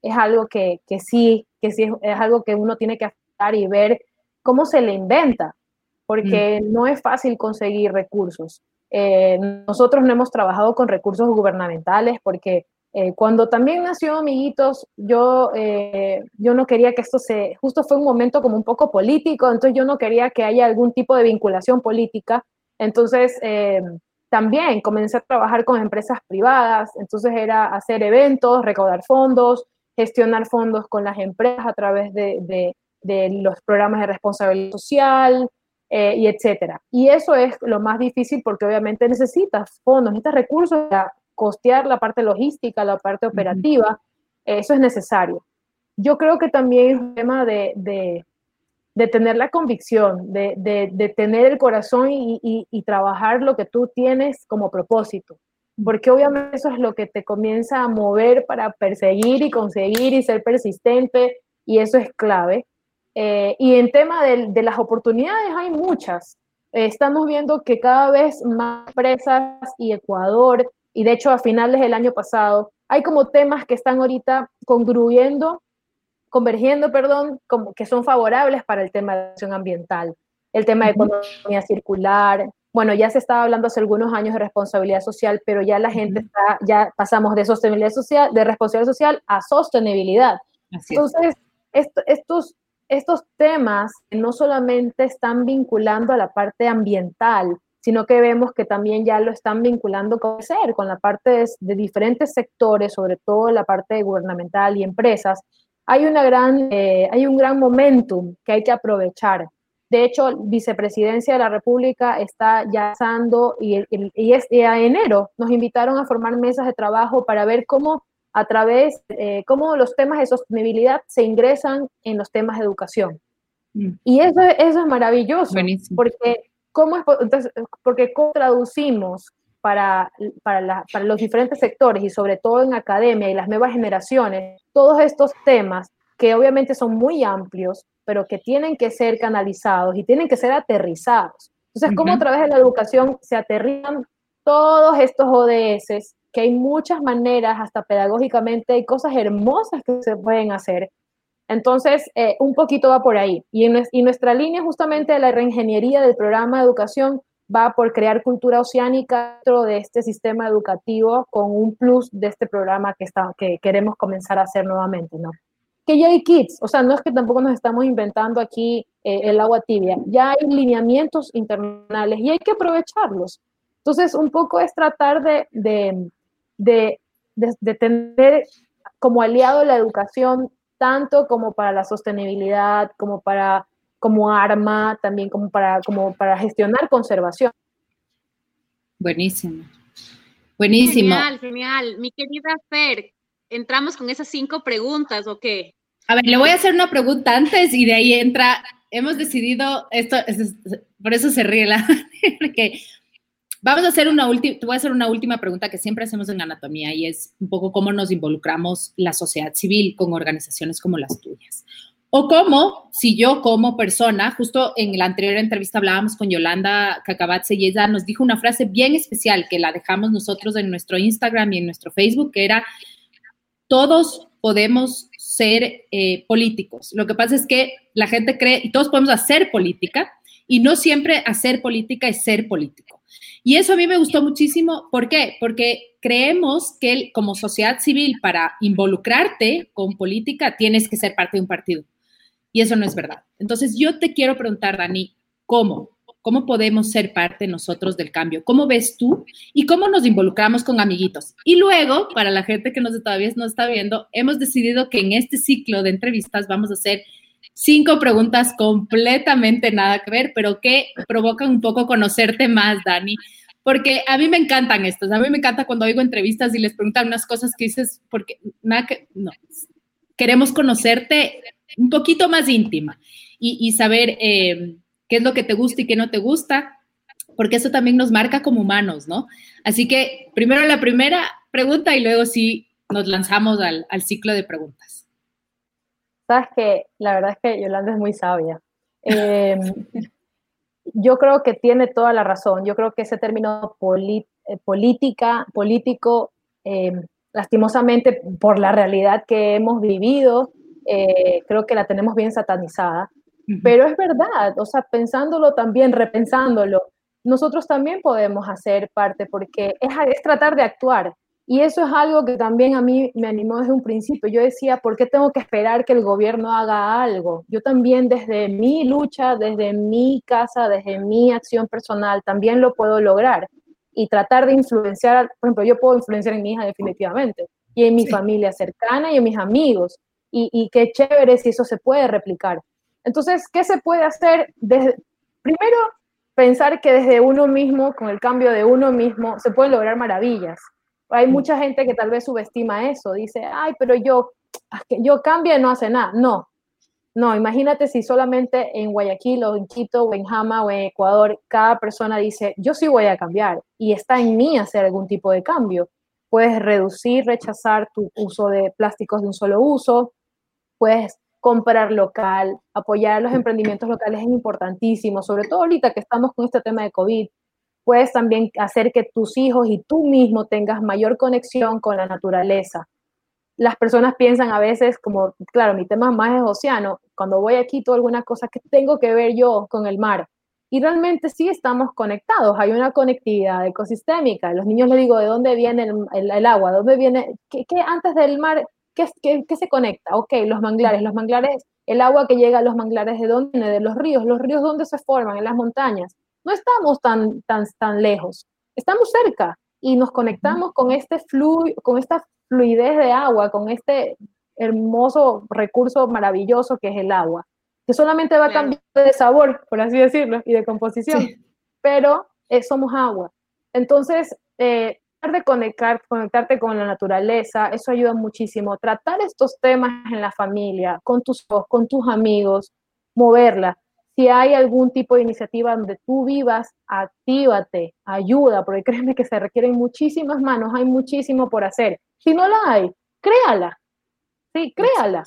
es algo que, sí, que sí es, algo que uno tiene que afrontar y ver cómo se le inventa, porque mm. no es fácil conseguir recursos. Eh, nosotros no hemos trabajado con recursos gubernamentales porque eh, cuando también nació Amiguitos, yo, eh, yo no quería que esto se, justo fue un momento como un poco político, entonces yo no quería que haya algún tipo de vinculación política. Entonces, también comencé a trabajar con empresas privadas, entonces era hacer eventos, recaudar fondos, gestionar fondos con las empresas a través de, los programas de responsabilidad social eh, y etcétera. Y eso es lo más difícil porque obviamente necesitas fondos, necesitas recursos para costear la parte logística, la parte operativa. Eso es necesario. Yo creo que también es un tema de, tener la convicción, de, tener el corazón y trabajar lo que tú tienes como propósito porque obviamente eso es lo que te comienza a mover para perseguir y conseguir y ser persistente, y eso es clave. Eh, y en tema de, las oportunidades hay muchas. estamos viendo que cada vez más empresas y Ecuador, y de hecho a finales del año pasado, hay como temas que están ahorita congruyendo, convergiendo, perdón, como que son favorables para el tema de acción ambiental, el tema de economía circular, bueno, ya se estaba hablando hace algunos años de responsabilidad social, pero ya la gente está, ya pasamos de sostenibilidad social, de responsabilidad social a sostenibilidad. Entonces, estos, estos temas no solamente están vinculando a la parte ambiental, sino que vemos que también ya lo están vinculando con ser, con la parte de, diferentes sectores, sobre todo la parte gubernamental y empresas. Hay, una gran, eh, hay un gran momentum que hay que aprovechar. De hecho, Vicepresidencia de la República está ya pasando y, y, a enero nos invitaron a formar mesas de trabajo para ver cómo a través, eh, cómo los temas de sostenibilidad se ingresan en los temas de educación. Mm. Y eso, eso es maravilloso, porque ¿cómo, es, entonces, porque ¿cómo traducimos para, para, para los diferentes sectores y sobre todo en academia y las nuevas generaciones todos estos temas que obviamente son muy amplios, pero que tienen que ser canalizados y tienen que ser aterrizados. Entonces, ¿cómo a través de la educación se aterrizan todos estos ODS? Que hay muchas maneras, hasta pedagógicamente, hay cosas hermosas que se pueden hacer. Entonces, eh, un poquito va por ahí. Y, y nuestra línea justamente de la reingeniería del programa de educación va por crear cultura oceánica dentro de este sistema educativo con un plus de este programa que, está, que queremos comenzar a hacer nuevamente, ¿no? Que ya hay kits, o sea, no es que tampoco nos estamos inventando aquí eh, el agua tibia, ya hay lineamientos internacionales y hay que aprovecharlos. Entonces, un poco es tratar de, de, de, de, tener como aliado la educación tanto como para la sostenibilidad, como para como arma, también como para, como para gestionar conservación. Buenísimo. Buenísimo. Genial, genial. Mi querida Fer, ¿entramos con esas cinco preguntas o qué? A ver, le voy a hacer una pregunta antes y de ahí entra, hemos decidido, esto, por eso se ríe la, porque vamos a hacer una última, te voy a hacer una última pregunta que siempre hacemos en anatomía y es un poco cómo nos involucramos la sociedad civil con organizaciones como las tuyas. O cómo, si yo como persona, justo en la anterior entrevista hablábamos con Yolanda Cacabatze y ella nos dijo una frase bien especial que la dejamos nosotros en nuestro Instagram y en nuestro Facebook, que era, todos podemos ser eh, políticos. Lo que pasa es que la gente cree, y todos podemos hacer política, y no siempre hacer política es ser político. Y eso a mí me gustó muchísimo. ¿Por qué? Porque creemos que como sociedad civil, para involucrarte con política, tienes que ser parte de un partido. y eso no es verdad. Entonces yo te quiero preguntar, Dani, ¿cómo? ¿Cómo podemos ser parte nosotros del cambio? ¿Cómo ves tú? ¿Y cómo nos involucramos con amiguitos? Y luego, para la gente que nos, todavía no está viendo, hemos decidido que en este ciclo de entrevistas vamos a hacer cinco preguntas completamente nada que ver, pero que provocan un poco conocerte más, Dani. Porque a mí me encantan estos, a mí me encanta cuando oigo entrevistas y les preguntan unas cosas que dices, porque nada que, no, queremos conocerte un poquito más íntima y, saber eh, qué es lo que te gusta y qué no te gusta, porque eso también nos marca como humanos, ¿no? Así que primero la primera pregunta y luego sí nos lanzamos al, ciclo de preguntas. Sabes que la verdad es que Yolanda es muy sabia. Em, yo creo que tiene toda la razón. Yo creo que ese término eh, política, político, em, lastimosamente por la realidad que hemos vivido, eh, creo que la tenemos bien satanizada. Pero es verdad, o sea, pensándolo también, repensándolo, nosotros también podemos hacer parte porque es, es tratar de actuar. Y eso es algo que también a mí me animó desde un principio. Yo decía, ¿por qué tengo que esperar que el gobierno haga algo? Yo también desde mi lucha, desde mi casa, desde mi acción personal, también lo puedo lograr. Y tratar de influenciar, por ejemplo, yo puedo influenciar en mi hija definitivamente, y en mi familia cercana y en mis amigos. Y, y qué chévere si eso se puede replicar. Entonces, ¿qué se puede hacer? Desde, primero, pensar que desde uno mismo, con el cambio de uno mismo, se pueden lograr maravillas. Hay mucha gente que tal vez subestima eso, dice, ay, pero yo, yo cambio y no hace nada. No, no, imagínate si solamente en Guayaquil o en Quito o en Jama o en Ecuador, cada persona dice, yo sí voy a cambiar y está en mí hacer algún tipo de cambio. Puedes reducir, rechazar tu uso de plásticos de un solo uso, puedes comprar local, apoyar los emprendimientos locales es importantísimo, sobre todo ahorita que estamos con este tema de COVID. Puedes también hacer que tus hijos y tú mismo tengas mayor conexión con la naturaleza. Las personas piensan a veces como, claro, mi tema más es océano, cuando voy aquí todo alguna cosa que tengo que ver yo con el mar. Y realmente sí estamos conectados, hay una conectividad ecosistémica. Los niños les digo, ¿de dónde viene el, agua? ¿De dónde viene? ¿Qué, ¿Qué, antes del mar ¿Qué, se conecta? Ok, los manglares. Los manglares, el agua que llega a los manglares, ¿de dónde? De los ríos. ¿Los ríos dónde se forman? En las montañas. No estamos tan, tan, tan lejos. Estamos cerca y nos conectamos con, este flu, con esta fluidez de agua, con este hermoso recurso maravilloso que es el agua, que solamente va a cambiar de sabor, por así decirlo, y de composición, pero eh, somos agua. Entonces, eh, de conectar, conectarte con la naturaleza, eso ayuda muchísimo. Tratar estos temas en la familia, con tus con tus amigos, moverla. Si hay algún tipo de iniciativa donde tú vivas, actívate, ayuda, porque créeme que se requieren muchísimas manos, hay muchísimo por hacer. Si no la hay, créala. Sí, créala.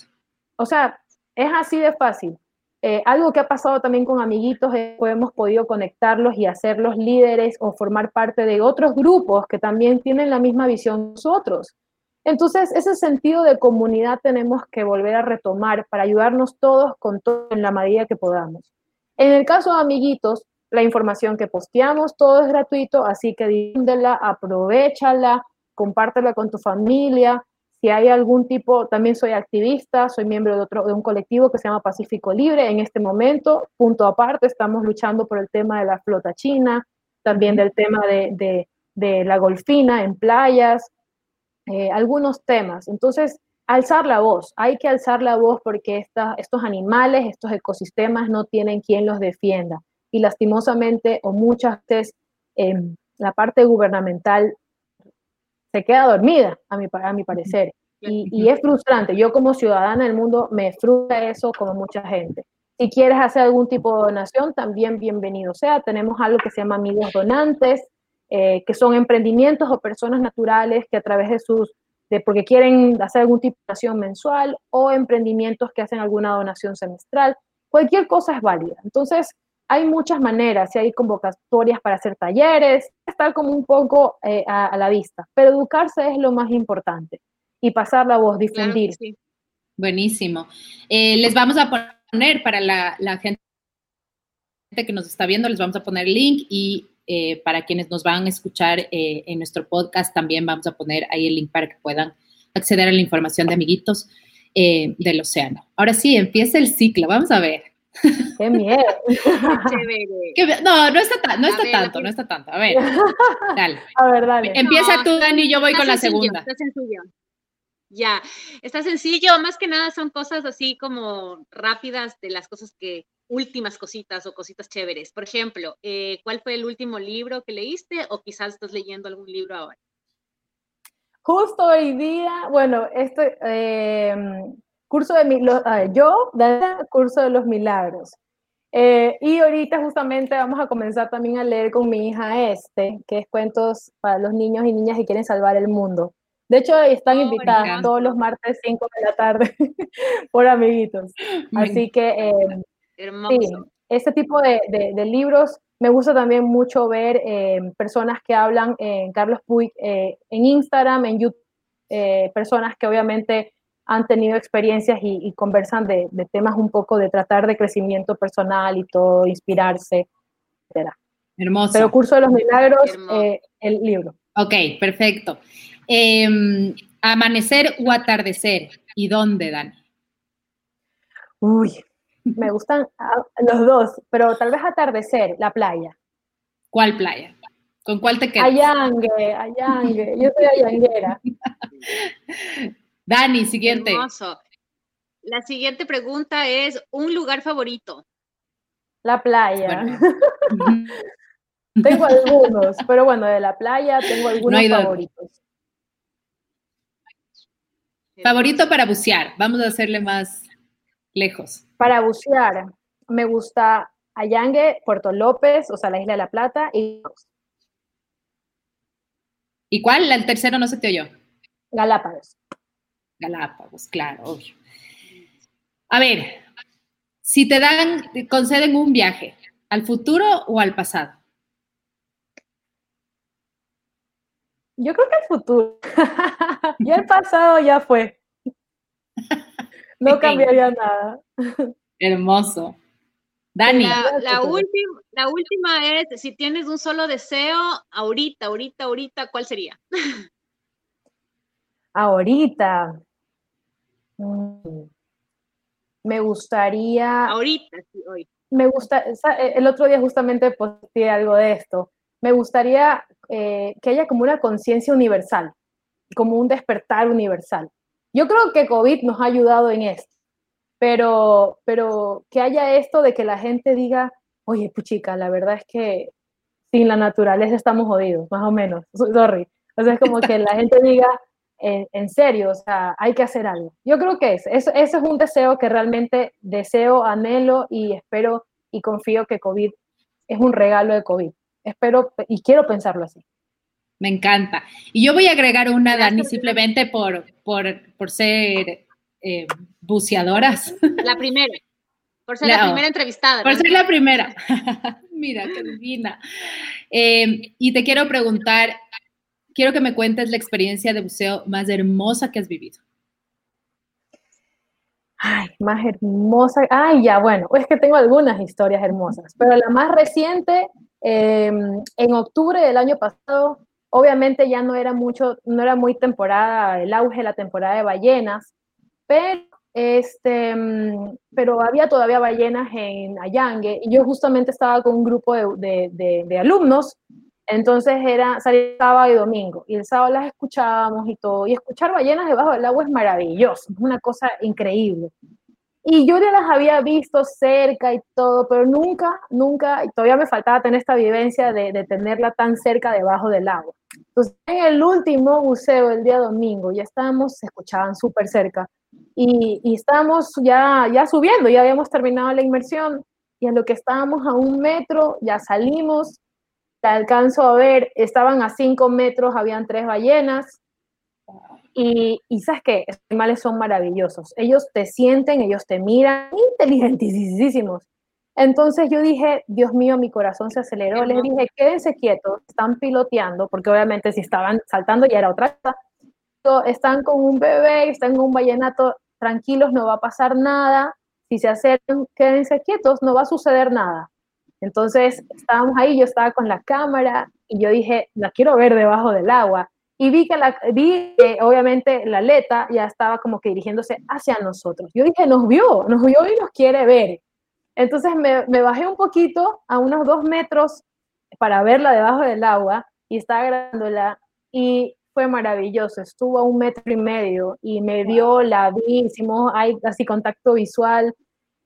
O sea, es así de fácil. Eh, algo que ha pasado también con amiguitos es que hemos podido conectarlos y hacerlos líderes o formar parte de otros grupos que también tienen la misma visión que nosotros. Entonces, ese sentido de comunidad tenemos que volver a retomar para ayudarnos todos con todo en la medida que podamos. En el caso de amiguitos, la información que posteamos, todo es gratuito, así que difúndela, aprovechala, compártela con tu familia, si hay algún tipo, también soy activista, soy miembro de, otro, de un colectivo que se llama Pacífico Libre. En este momento, punto aparte, estamos luchando por el tema de la flota china, también del tema de, de, la golfina en playas, eh, algunos temas. Entonces, alzar la voz, hay que alzar la voz porque estos animales, estos ecosistemas no tienen quien los defienda. Y lastimosamente, o muchas veces, em, la parte gubernamental se queda dormida, a mi, a mi parecer. Y, es frustrante. Yo como ciudadana del mundo me frustra eso como mucha gente. Si quieres hacer algún tipo de donación, también bienvenido sea. Tenemos algo que se llama amigos donantes, eh, que son emprendimientos o personas naturales que a través de sus, de porque quieren hacer algún tipo de donación mensual o emprendimientos que hacen alguna donación semestral. Cualquier cosa es válida. Entonces, hay muchas maneras, si hay convocatorias para hacer talleres, estar como un poco eh, a, la vista, pero educarse es lo más importante y pasar la voz, difundir. Buenísimo. Eh, les vamos a poner para la, gente que nos está viendo, les vamos a poner link y eh, para quienes nos van a escuchar en nuestro podcast también vamos a poner ahí el link para que puedan acceder a la información de amiguitos. del océano. Ahora sí, empieza el ciclo, vamos a ver. ¡Qué miedo! no, no está, no está tanto, no está tanto. A ver, dale. A ver, dale. Empieza tú, Dani, yo voy con la segunda. Está sencillo. Ya, está sencillo, más que nada son cosas así como rápidas de las cosas que, últimas cositas o cositas chéveres. Por ejemplo, eh, ¿cuál fue el último libro que leíste o quizás estás leyendo algún libro ahora? Justo hoy día, bueno, este curso de yo, curso de los milagros. Eh, y ahorita justamente vamos a comenzar también a leer con mi hija este, que es cuentos para los niños y niñas que quieren salvar el mundo. De hecho, están oh, invitadas todos los martes 5 de la tarde por amiguitos. Así que, eh, sí, ese tipo de, de, libros me gusta también mucho ver eh, personas que hablan en Carlos Puig en Instagram, en YouTube, personas que obviamente han tenido experiencias y, conversan de, temas un poco de tratar de crecimiento personal y todo, inspirarse, etc. Hermoso. Pero Curso de los Milagros, eh, el libro. Ok, perfecto. Em, amanecer o atardecer, ¿y dónde, Dani? Uy, me gustan ah, los dos, pero tal vez atardecer, la playa. ¿Cuál playa? ¿Con cuál te quedas? Ayangue, Ayangue, yo soy ayanguera. Dani, siguiente. Hermoso. La siguiente pregunta es, ¿un lugar favorito? La playa. tengo algunos, pero bueno, de la playa tengo algunos favoritos. Favorito para bucear, vamos a hacerle más lejos. Para bucear, me gusta Ayangue, Puerto López, o sea, la Isla de la Plata y... ¿Y cuál? El tercero no se te oyó. Galápagos. Galápagos, claro, obvio. A ver, si te dan, te conceden un viaje, ¿al futuro o al pasado? Yo creo que al futuro. ya el pasado ya fue. No cambiaría nada. Hermoso. Dani. La, la, última, la última es, si tienes un solo deseo, ahorita, ahorita, ahorita, ¿cuál sería? Ahorita. Me gustaría. Ahorita, sí, hoy. Me gusta, e, el otro día justamente posteé algo de esto. Me gustaría eh, que haya como una conciencia universal, como un despertar universal. Yo creo que COVID nos ha ayudado en esto, pero, pero que haya esto de que la gente diga, oye, puchica, la verdad es que sin la naturaleza estamos jodidos, más o menos, sorry. O sea, es como que la gente diga, en, serio, o sea, hay que hacer algo. Yo creo que es, eso, ese es un deseo que realmente deseo, anhelo y espero y confío que COVID es un regalo de COVID. Espero y quiero pensarlo así. Me encanta. Y yo voy a agregar una, Dani, simplemente por, por, ser eh, buceadoras. La primera. Por ser la, primera entrevistada. Por ser la primera. Mira, qué divina. Eh, y te quiero preguntar, quiero que me cuentes la experiencia de buceo más hermosa que has vivido. Ay, más hermosa. Ay, ya, bueno, es que tengo algunas historias hermosas, pero la más reciente, em, en octubre del año pasado, obviamente ya no era mucho, no era muy temporada, el auge, la temporada de ballenas, pero, este, em, pero había todavía ballenas en Ayangue y yo justamente estaba con un grupo de, de, de alumnos entonces era salir sábado y domingo, y el sábado las escuchábamos y todo, y escuchar ballenas debajo del agua es maravilloso, es una cosa increíble. Y yo ya las había visto cerca y todo, pero nunca, nunca, todavía me faltaba tener esta vivencia de, de tenerla tan cerca debajo del agua. Entonces, en el último buceo, el día domingo, ya estábamos, se escuchaban súper cerca, y, y estábamos ya, ya subiendo, ya habíamos terminado la inmersión, y a lo que estábamos a un metro, ya salimos, te alcanzo a ver, estaban a cinco metros, habían tres ballenas. Y, y sabes que estos animales son maravillosos. Ellos te sienten, ellos te miran, inteligentísimos. Entonces yo dije, Dios mío, mi corazón se aceleró. Les dije, quédense quietos, están piloteando, porque obviamente si estaban saltando ya era otra cosa. Están con un bebé, están con un ballenato, tranquilos, no va a pasar nada. Si se acercan, quédense quietos, no va a suceder nada. Entonces estábamos ahí, yo estaba con la cámara y yo dije, la quiero ver debajo del agua. y vi que, la, vi obviamente la aleta ya estaba como que dirigiéndose hacia nosotros. Yo dije, nos vio, nos vio y nos quiere ver. Entonces me, me bajé un poquito a unos dos metros para verla debajo del agua y estaba grabándola y fue maravilloso. Estuvo a un metro y medio y me vio, la vi, hicimos así contacto visual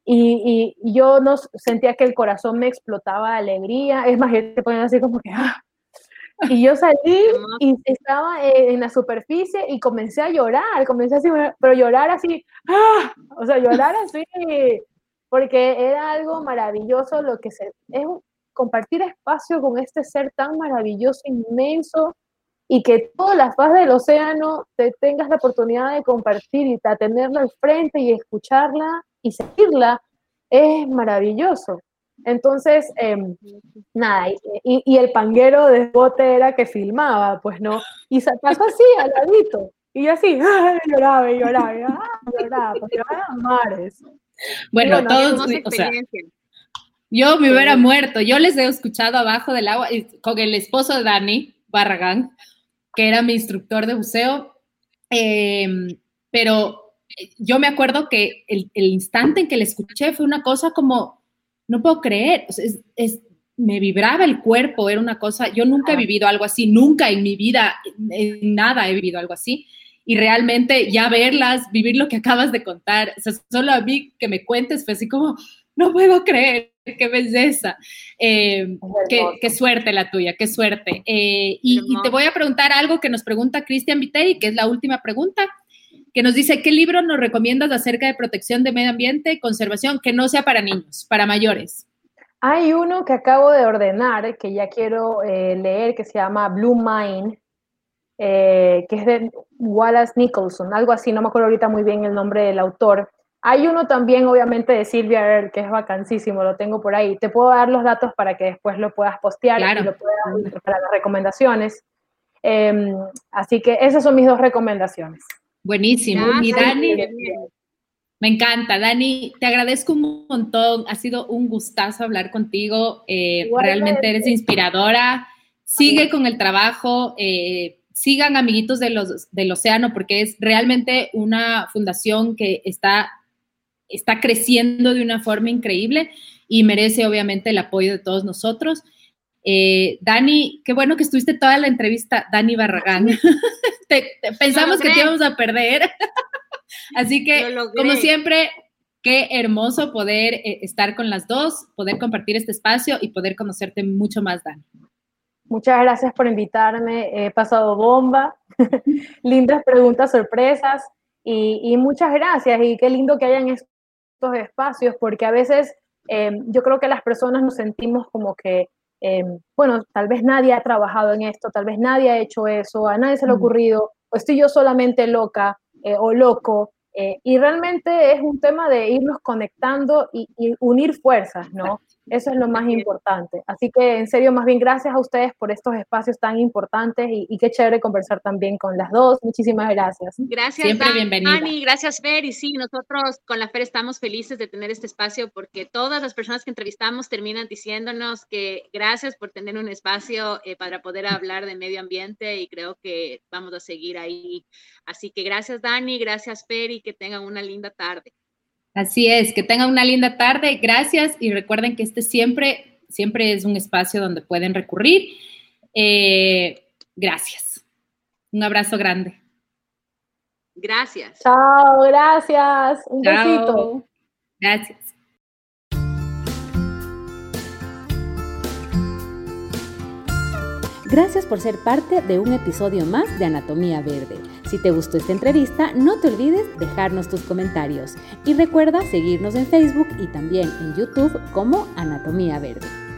y, y, yo no sentía que el corazón me explotaba de alegría. Es más, se ponía así como que, ¡ah! Y yo salí y estaba en la superficie y comencé a llorar, comencé así, pero llorar así, ¡ah! o sea, llorar así, porque era algo maravilloso lo que se, es compartir espacio con este ser tan maravilloso, inmenso, y que toda la faz del océano te tengas la oportunidad de compartir y de tenerla al frente y escucharla y seguirla, es maravilloso. Entonces, em, nada, y, el panguero de bote era que filmaba, pues no, y se pasó así, al ladito, y así, lloraba y lloraba, y, lloraba, porque mares. Bueno, todos, o sea, yo me hubiera muerto, yo les he escuchado abajo del agua con el esposo de Dani Barragán, que era mi instructor de buceo, em, pero yo me acuerdo que el, el instante en que le escuché fue una cosa como no puedo creer, es, me vibraba el cuerpo, era una cosa, yo nunca he vivido algo así, nunca en mi vida, en nada he vivido algo así. Y realmente ya verlas, vivir lo que acabas de contar, o sea, solo a mí que me cuentes fue así como, no puedo creer, qué belleza, eh, qué, suerte la tuya, qué suerte. Eh, y, te voy a preguntar algo que nos pregunta Cristian Viteri, que es la última pregunta que nos dice, ¿qué libro nos recomiendas acerca de protección de medio ambiente y conservación que no sea para niños, para mayores? Hay uno que acabo de ordenar, que ya quiero eh, leer, que se llama Blue Mind, eh, que es de Wallace Nicholson, algo así, no me acuerdo ahorita muy bien el nombre del autor. Hay uno también, obviamente, de Silvia Earle, que es vacancísimo, lo tengo por ahí. Te puedo dar los datos para que después lo puedas postear y lo puedas para las recomendaciones. Em, así que esas son mis dos recomendaciones. Buenísimo. y Dani, me encanta. Dani, te agradezco un montón. Ha sido un gustazo hablar contigo. Eh, realmente eres inspiradora. Sigue con el trabajo. Eh, sigan amiguitos de los, del océano porque es realmente una fundación que está, está creciendo de una forma increíble y merece obviamente el apoyo de todos nosotros. Eh, Dani, qué bueno que estuviste toda la entrevista, Dani Barragán. pensamos que te íbamos a perder. Así que, como siempre, qué hermoso poder eh, estar con las dos, poder compartir este espacio y poder conocerte mucho más, Dani. Muchas gracias por invitarme. He pasado bomba. Lindas preguntas, sorpresas. Y, muchas gracias. Y qué lindo que hayan estos espacios, porque a veces eh, yo creo que las personas nos sentimos como que Em, bueno, tal vez nadie ha trabajado en esto, tal vez nadie ha hecho eso, a nadie se le ha ocurrido, o estoy yo solamente loca eh, o loco. Eh, y realmente es un tema de irnos conectando y, y unir fuerzas, ¿no? Eso es lo más importante. Así que, en serio, más bien gracias a ustedes por estos espacios tan importantes y, qué chévere conversar también con las dos. Muchísimas gracias. Gracias, Siempre Dani. Gracias, Fer. Y sí, nosotros con la Fer estamos felices de tener este espacio porque todas las personas que entrevistamos terminan diciéndonos que gracias por tener un espacio eh, para poder hablar de medio ambiente y creo que vamos a seguir ahí. Así que gracias, Dani. Gracias, Fer, y que tengan una linda tarde. Así es, que tengan una linda tarde, gracias y recuerden que este siempre, siempre es un espacio donde pueden recurrir. Eh, gracias. Un abrazo grande. Gracias. Chao, gracias. Un besito. Gracias. Gracias por ser parte de un episodio más de Anatomía Verde. Si te gustó esta entrevista, no te olvides dejarnos tus comentarios y recuerda seguirnos en Facebook y también en YouTube como Anatomía Verde.